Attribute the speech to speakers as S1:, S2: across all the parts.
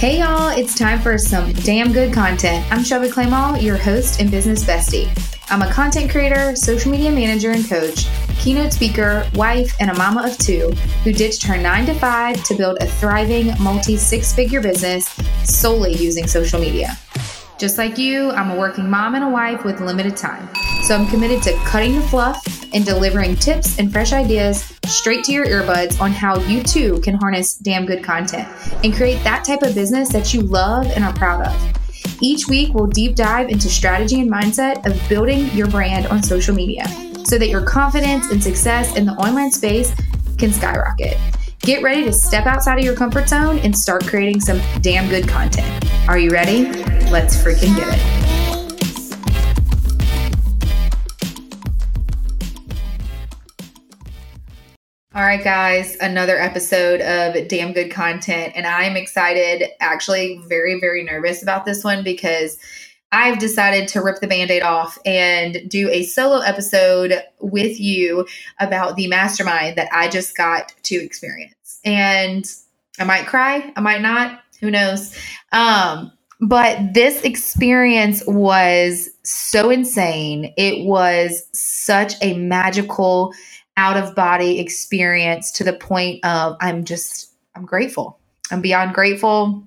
S1: Hey y'all, it's time for some damn good content. I'm Shelby Clement, your host and business bestie. I'm a content creator, social media manager and coach, keynote speaker, wife, and a mama of two who ditched her nine to five to build a thriving multi six figure business solely using social media. Just like you, I'm a working mom and a wife with limited time. So I'm committed to cutting the fluff and delivering tips and fresh ideas straight to your earbuds on how you too can harness damn good content and create that type of business that you love and are proud of. Each week, we'll deep dive into strategy and mindset of building your brand on social media so that your confidence and success in the online space can skyrocket. Get ready to step outside of your comfort zone and start creating some damn good content. Are you ready? Let's freaking get it. Right, guys, another episode of Damn Good Content. And I'm excited, actually, very, very nervous about this one because I've decided to rip the band aid off and do a solo episode with you about the mastermind that I just got to experience. And I might cry, I might not, who knows. Um, but this experience was so insane. It was such a magical, out of body experience to the point of I'm just, I'm grateful. I'm beyond grateful.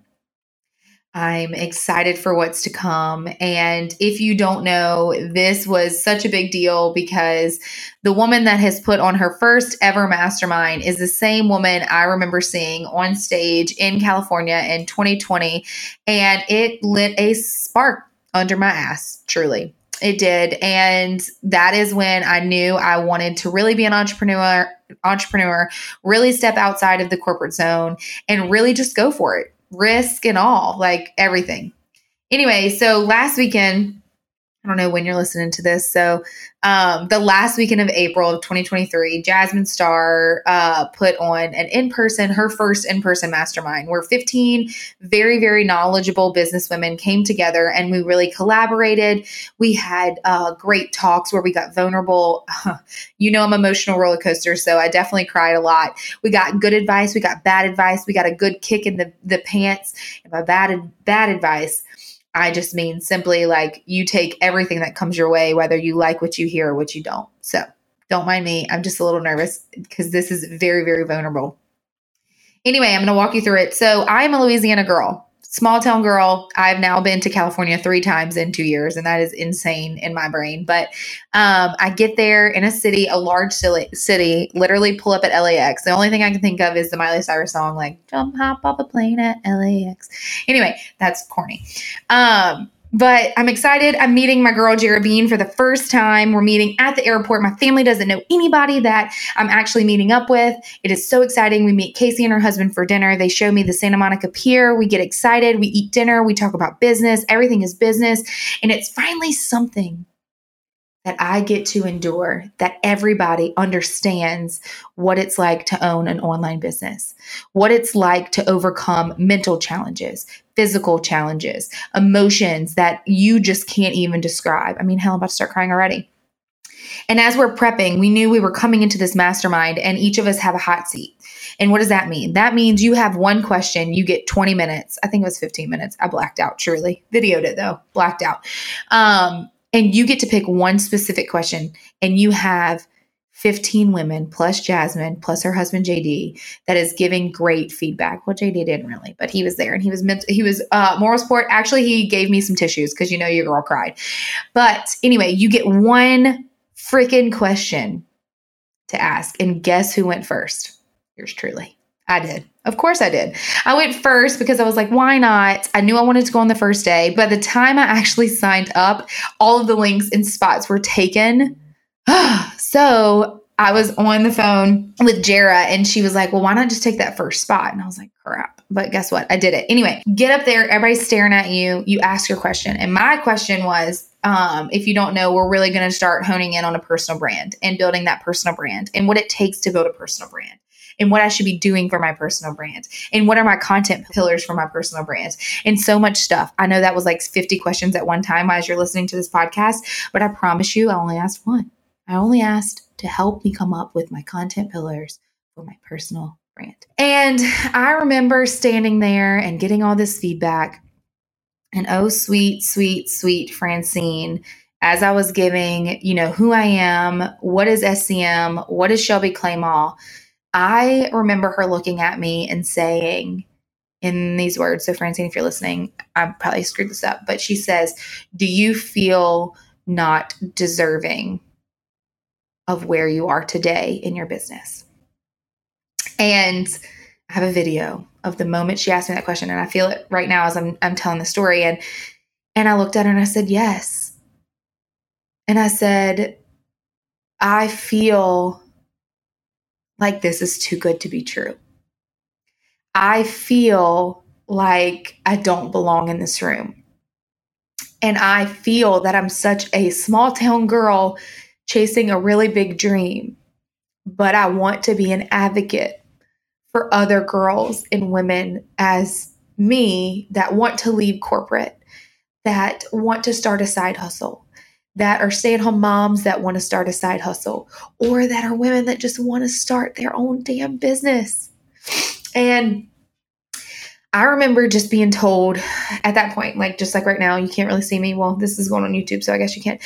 S1: I'm excited for what's to come. And if you don't know, this was such a big deal because the woman that has put on her first ever mastermind is the same woman I remember seeing on stage in California in 2020. And it lit a spark under my ass, truly. It did. And that is when I knew I wanted to really be an entrepreneur, entrepreneur, really step outside of the corporate zone and really just go for it risk and all, like everything. Anyway, so last weekend, I don't know when you're listening to this. So, um, the last weekend of April of 2023, Jasmine Star uh, put on an in person, her first in person mastermind, where 15 very, very knowledgeable business women came together and we really collaborated. We had uh, great talks where we got vulnerable. you know, I'm emotional roller coaster, so I definitely cried a lot. We got good advice, we got bad advice, we got a good kick in the, the pants. And by bad, bad advice, I just mean simply like you take everything that comes your way, whether you like what you hear or what you don't. So don't mind me. I'm just a little nervous because this is very, very vulnerable. Anyway, I'm going to walk you through it. So I am a Louisiana girl small town girl. I've now been to California three times in two years, and that is insane in my brain. But um, I get there in a city, a large city, literally pull up at LAX. The only thing I can think of is the Miley Cyrus song, like "Jump, hop off a plane at LAX." Anyway, that's corny. Um, but I'm excited. I'm meeting my girl Jara Bean for the first time. We're meeting at the airport. My family doesn't know anybody that I'm actually meeting up with. It is so exciting. We meet Casey and her husband for dinner. They show me the Santa Monica Pier. We get excited. We eat dinner. We talk about business. Everything is business. And it's finally something that I get to endure, that everybody understands what it's like to own an online business, what it's like to overcome mental challenges, physical challenges, emotions that you just can't even describe. I mean, hell, I'm about to start crying already. And as we're prepping, we knew we were coming into this mastermind, and each of us have a hot seat. And what does that mean? That means you have one question, you get 20 minutes. I think it was 15 minutes. I blacked out, truly. Videoed it though, blacked out. Um, and you get to pick one specific question, and you have 15 women plus Jasmine plus her husband JD that is giving great feedback. Well, JD didn't really, but he was there and he was he was uh moral support. Actually, he gave me some tissues because you know your girl cried. But anyway, you get one freaking question to ask. And guess who went first? Yours truly. I did. Of course I did. I went first because I was like, why not? I knew I wanted to go on the first day. By the time I actually signed up, all of the links and spots were taken. so I was on the phone with Jara and she was like, well, why not just take that first spot? And I was like, crap. But guess what? I did it. Anyway, get up there. Everybody's staring at you. You ask your question. And my question was, um, if you don't know, we're really going to start honing in on a personal brand and building that personal brand and what it takes to build a personal brand and what I should be doing for my personal brand and what are my content pillars for my personal brand and so much stuff. I know that was like 50 questions at one time as you're listening to this podcast, but I promise you, I only asked one. I only asked to help me come up with my content pillars for my personal brand. And I remember standing there and getting all this feedback. And oh, sweet, sweet, sweet Francine, as I was giving, you know, who I am, what is SCM, what is Shelby Clement, I remember her looking at me and saying, in these words, so Francine, if you're listening, I probably screwed this up, but she says, Do you feel not deserving of where you are today in your business? And I have a video of the moment she asked me that question, and I feel it right now as I'm I'm telling the story. And and I looked at her and I said, Yes. And I said, I feel like this is too good to be true. I feel like I don't belong in this room. And I feel that I'm such a small town girl chasing a really big dream, but I want to be an advocate for other girls and women as me that want to leave corporate, that want to start a side hustle, that are stay at home moms that want to start a side hustle, or that are women that just want to start their own damn business. And I remember just being told at that point, like just like right now, you can't really see me. Well, this is going on YouTube, so I guess you can't.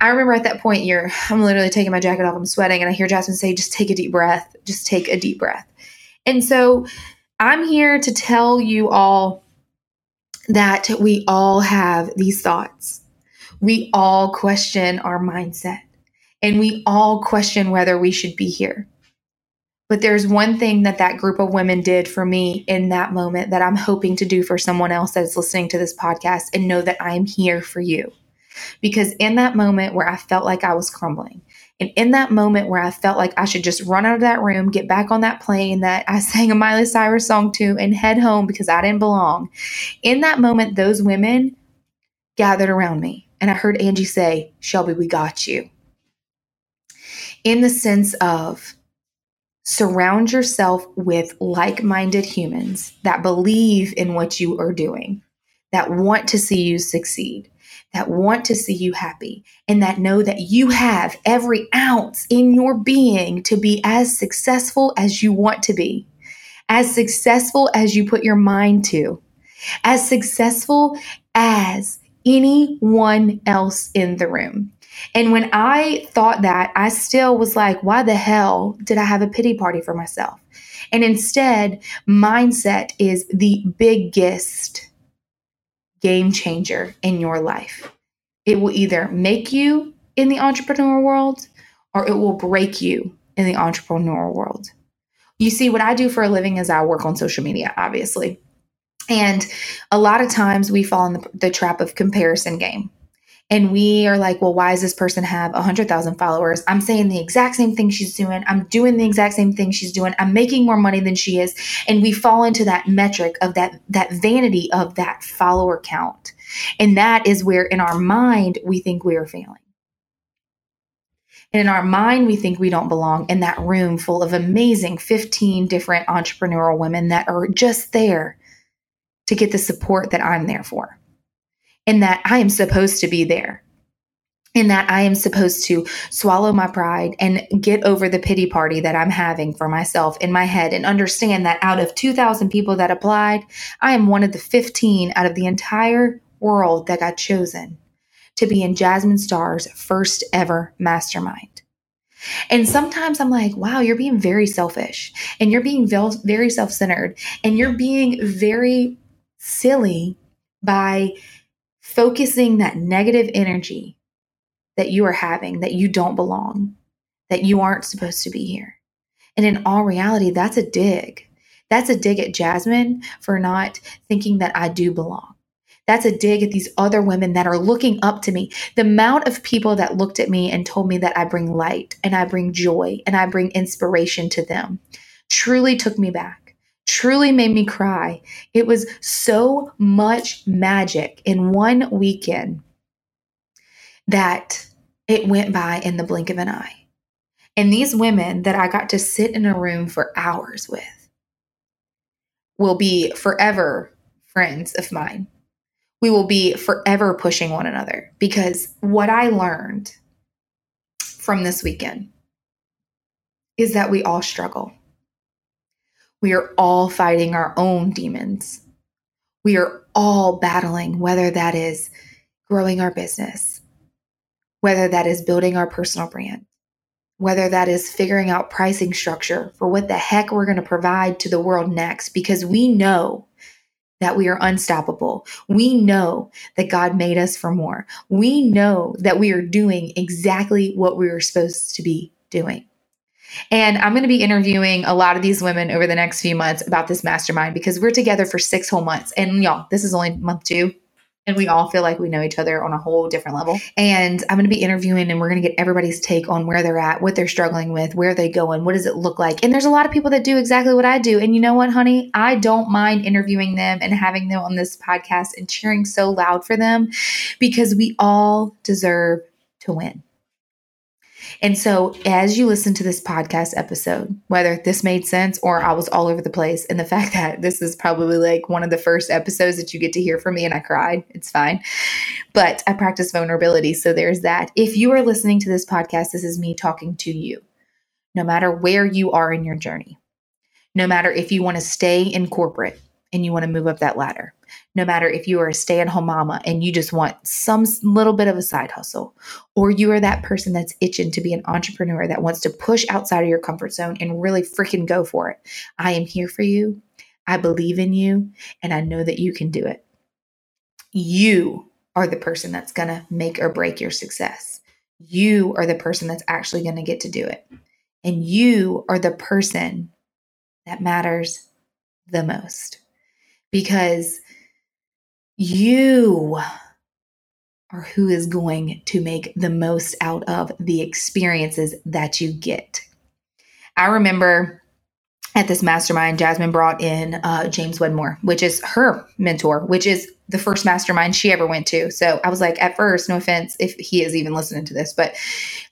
S1: I remember at that point, you're I'm literally taking my jacket off, I'm sweating, and I hear Jasmine say, just take a deep breath. Just take a deep breath. And so I'm here to tell you all that we all have these thoughts. We all question our mindset and we all question whether we should be here. But there's one thing that that group of women did for me in that moment that I'm hoping to do for someone else that is listening to this podcast and know that I'm here for you. Because in that moment where I felt like I was crumbling, and in that moment where I felt like I should just run out of that room, get back on that plane that I sang a Miley Cyrus song to, and head home because I didn't belong, in that moment, those women gathered around me. And I heard Angie say, Shelby, we got you. In the sense of, surround yourself with like minded humans that believe in what you are doing, that want to see you succeed, that want to see you happy, and that know that you have every ounce in your being to be as successful as you want to be, as successful as you put your mind to, as successful as anyone else in the room. And when I thought that, I still was like, why the hell did I have a pity party for myself? And instead, mindset is the biggest game changer in your life. It will either make you in the entrepreneur world or it will break you in the entrepreneur world. You see, what I do for a living is I work on social media, obviously. And a lot of times we fall in the, the trap of comparison game and we are like, well, why does this person have 100,000 followers? I'm saying the exact same thing she's doing. I'm doing the exact same thing she's doing. I'm making more money than she is. And we fall into that metric of that, that vanity of that follower count. And that is where in our mind, we think we are failing. And in our mind, we think we don't belong in that room full of amazing 15 different entrepreneurial women that are just there to get the support that I'm there for in that I am supposed to be there, in that I am supposed to swallow my pride and get over the pity party that I'm having for myself in my head and understand that out of 2,000 people that applied, I am one of the 15 out of the entire world that got chosen to be in Jasmine Star's first ever mastermind. And sometimes I'm like, wow, you're being very selfish and you're being very self centered and you're being very silly by focusing that negative energy that you are having, that you don't belong, that you aren't supposed to be here. And in all reality, that's a dig. That's a dig at Jasmine for not thinking that I do belong. That's a dig at these other women that are looking up to me. The amount of people that looked at me and told me that I bring light and I bring joy and I bring inspiration to them truly took me back truly made me cry. It was so much magic in one weekend that it went by in the blink of an eye. And these women that I got to sit in a room for hours with will be forever friends of mine. We will be forever pushing one another because what I learned from this weekend is that we all struggle We are all fighting our own demons. We are all battling, whether that is growing our business, whether that is building our personal brand, whether that is figuring out pricing structure for what the heck we're going to provide to the world next, because we know that we are unstoppable. We know that God made us for more. We know that we are doing exactly what we were supposed to be doing. And I'm going to be interviewing a lot of these women over the next few months about this mastermind because we're together for six whole months. And y'all, this is only month two and we all feel like we know each other on a whole different level. And I'm going to be interviewing and we're going to get everybody's take on where they're at, what they're struggling with, where they going, what does it look like. And there's a lot of people that do exactly what I do. And you know what, honey? I don't mind interviewing them and having them on this podcast and cheering so loud for them because we all deserve to win. And so, as you listen to this podcast episode, whether this made sense or I was all over the place, and the fact that this is probably like one of the first episodes that you get to hear from me and I cried, it's fine. But I practice vulnerability. So, there's that. If you are listening to this podcast, this is me talking to you, no matter where you are in your journey, no matter if you want to stay in corporate and you want to move up that ladder, no matter if you are a stay at home mama and you just want some little bit of a side hustle, or you are that person that's itching to be an entrepreneur that wants to push outside of your comfort zone and really freaking go for it. I am here for you. I believe in you, and I know that you can do it. You are the person that's going to make or break your success. You are the person that's actually going to get to do it. And you are the person that matters the most because you are who is going to make the most out of the experiences that you get. I remember at this mastermind, Jasmine brought in uh, James Wedmore, which is her mentor, which is the first mastermind she ever went to. So I was like, at first, no offense if he is even listening to this, but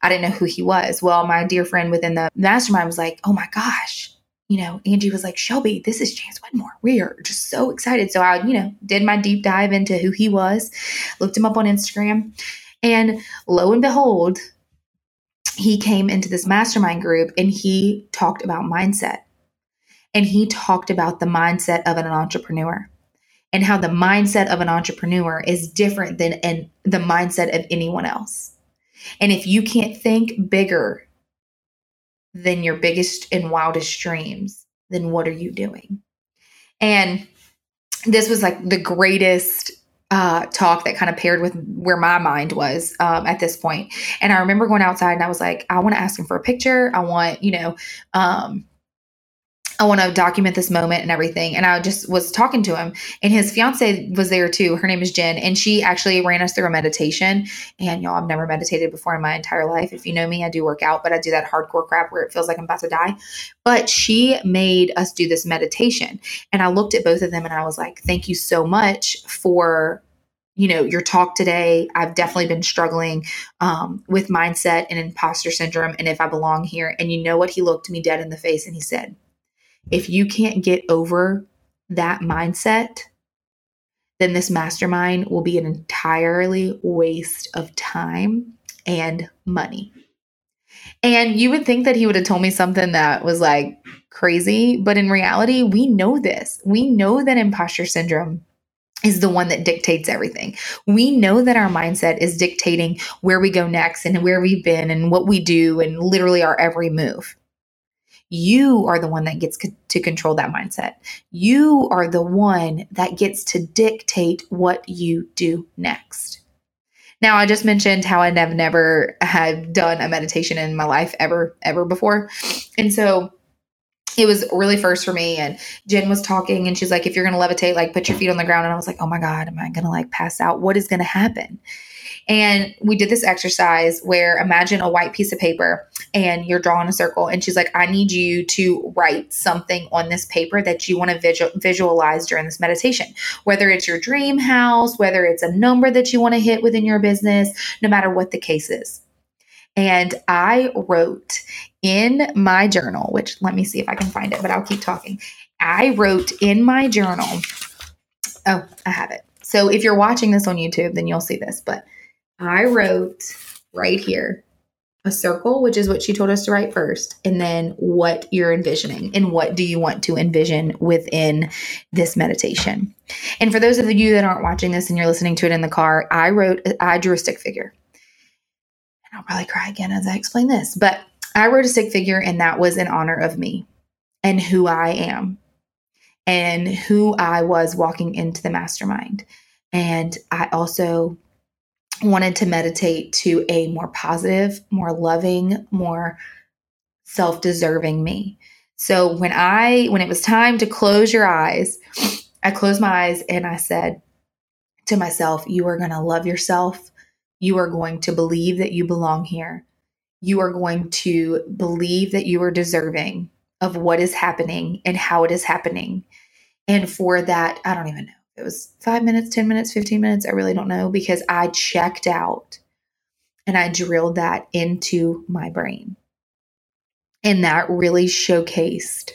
S1: I didn't know who he was. Well, my dear friend within the mastermind was like, oh my gosh, you know, Angie was like, Shelby, this is James Wedmore. We are just so excited. So I, you know, did my deep dive into who he was, looked him up on Instagram, and lo and behold, he came into this mastermind group and he talked about mindset. And he talked about the mindset of an entrepreneur and how the mindset of an entrepreneur is different than an, the mindset of anyone else. And if you can't think bigger than your biggest and wildest dreams, then what are you doing? And this was like the greatest uh, talk that kind of paired with where my mind was um, at this point. And I remember going outside and I was like, I want to ask him for a picture. I want, you know, um, I want to document this moment and everything. And I just was talking to him, and his fiance was there too. Her name is Jen, and she actually ran us through a meditation. And y'all, I've never meditated before in my entire life. If you know me, I do work out, but I do that hardcore crap where it feels like I'm about to die. But she made us do this meditation. And I looked at both of them and I was like, thank you so much for you know your talk today i've definitely been struggling um, with mindset and imposter syndrome and if i belong here and you know what he looked me dead in the face and he said if you can't get over that mindset, then this mastermind will be an entirely waste of time and money. And you would think that he would have told me something that was like crazy, but in reality, we know this. We know that imposter syndrome is the one that dictates everything. We know that our mindset is dictating where we go next and where we've been and what we do and literally our every move. You are the one that gets to control that mindset. You are the one that gets to dictate what you do next. Now, I just mentioned how I have never had done a meditation in my life ever, ever before. And so it was really first for me. And Jen was talking and she's like, if you're going to levitate, like put your feet on the ground. And I was like, oh my God, am I going to like pass out? What is going to happen? And we did this exercise where imagine a white piece of paper and you're drawing a circle. And she's like, I need you to write something on this paper that you want to visual- visualize during this meditation, whether it's your dream house, whether it's a number that you want to hit within your business, no matter what the case is. And I wrote in my journal, which let me see if I can find it, but I'll keep talking. I wrote in my journal, oh, I have it. So if you're watching this on YouTube, then you'll see this, but I wrote right here a circle, which is what she told us to write first, and then what you're envisioning and what do you want to envision within this meditation. And for those of you that aren't watching this and you're listening to it in the car, I wrote, I drew a stick figure. And I'll probably cry again as I explain this, but I wrote a stick figure and that was in honor of me and who I am and who I was walking into the mastermind. And I also wanted to meditate to a more positive, more loving, more self deserving me. So when I, when it was time to close your eyes, I closed my eyes and I said to myself, You are going to love yourself. You are going to believe that you belong here. You are going to believe that you are deserving of what is happening and how it is happening. And for that, I don't even know it was five minutes, 10 minutes, 15 minutes. I really don't know because I checked out and I drilled that into my brain. And that really showcased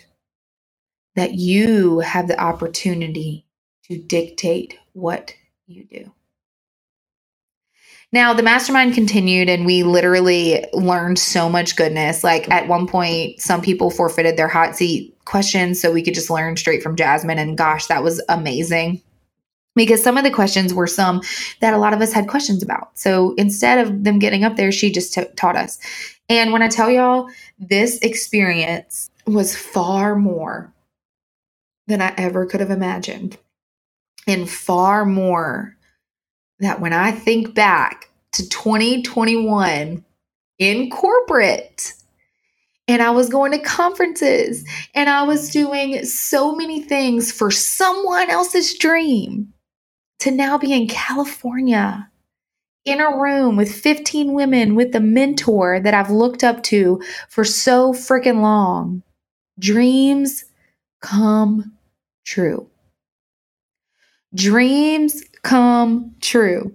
S1: that you have the opportunity to dictate what you do. Now, the mastermind continued, and we literally learned so much goodness. Like, at one point, some people forfeited their hot seat questions so we could just learn straight from Jasmine. And gosh, that was amazing because some of the questions were some that a lot of us had questions about. So instead of them getting up there, she just t- taught us. And when I tell y'all, this experience was far more than I ever could have imagined, and far more that when I think back to 2021 in corporate, and I was going to conferences and I was doing so many things for someone else's dream to now be in California in a room with 15 women with the mentor that I've looked up to for so freaking long. Dreams come true. Dreams come true.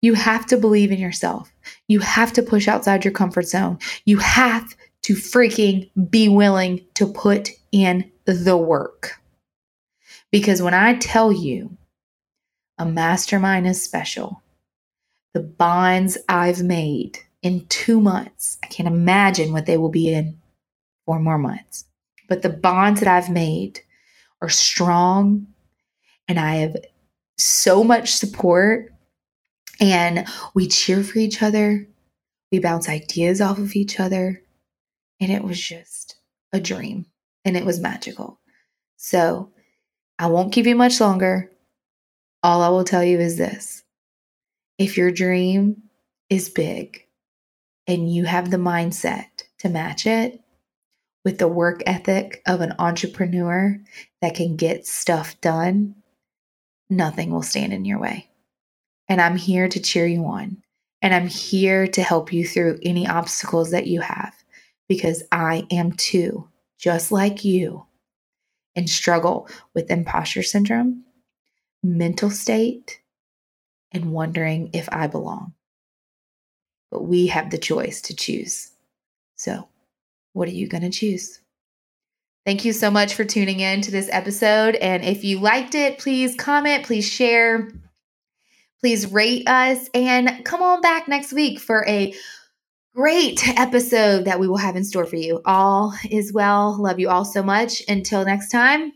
S1: You have to believe in yourself. You have to push outside your comfort zone. You have to freaking be willing to put in the work. Because when I tell you a mastermind is special. The bonds I've made in two months, I can't imagine what they will be in four more months. But the bonds that I've made are strong, and I have so much support. And we cheer for each other, we bounce ideas off of each other. And it was just a dream, and it was magical. So I won't keep you much longer. All I will tell you is this if your dream is big and you have the mindset to match it with the work ethic of an entrepreneur that can get stuff done, nothing will stand in your way. And I'm here to cheer you on. And I'm here to help you through any obstacles that you have because I am too, just like you, and struggle with imposter syndrome mental state and wondering if I belong. But we have the choice to choose. So, what are you going to choose? Thank you so much for tuning in to this episode. And if you liked it, please comment, please share, please rate us, and come on back next week for a great episode that we will have in store for you. All is well. Love you all so much. Until next time.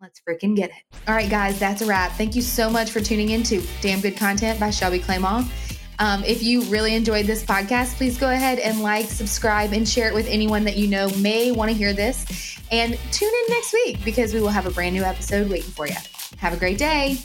S1: Let's freaking get it. All right, guys, that's a wrap. Thank you so much for tuning in to Damn Good Content by Shelby Clement. Um, if you really enjoyed this podcast, please go ahead and like, subscribe, and share it with anyone that you know may want to hear this. And tune in next week because we will have a brand new episode waiting for you. Have a great day.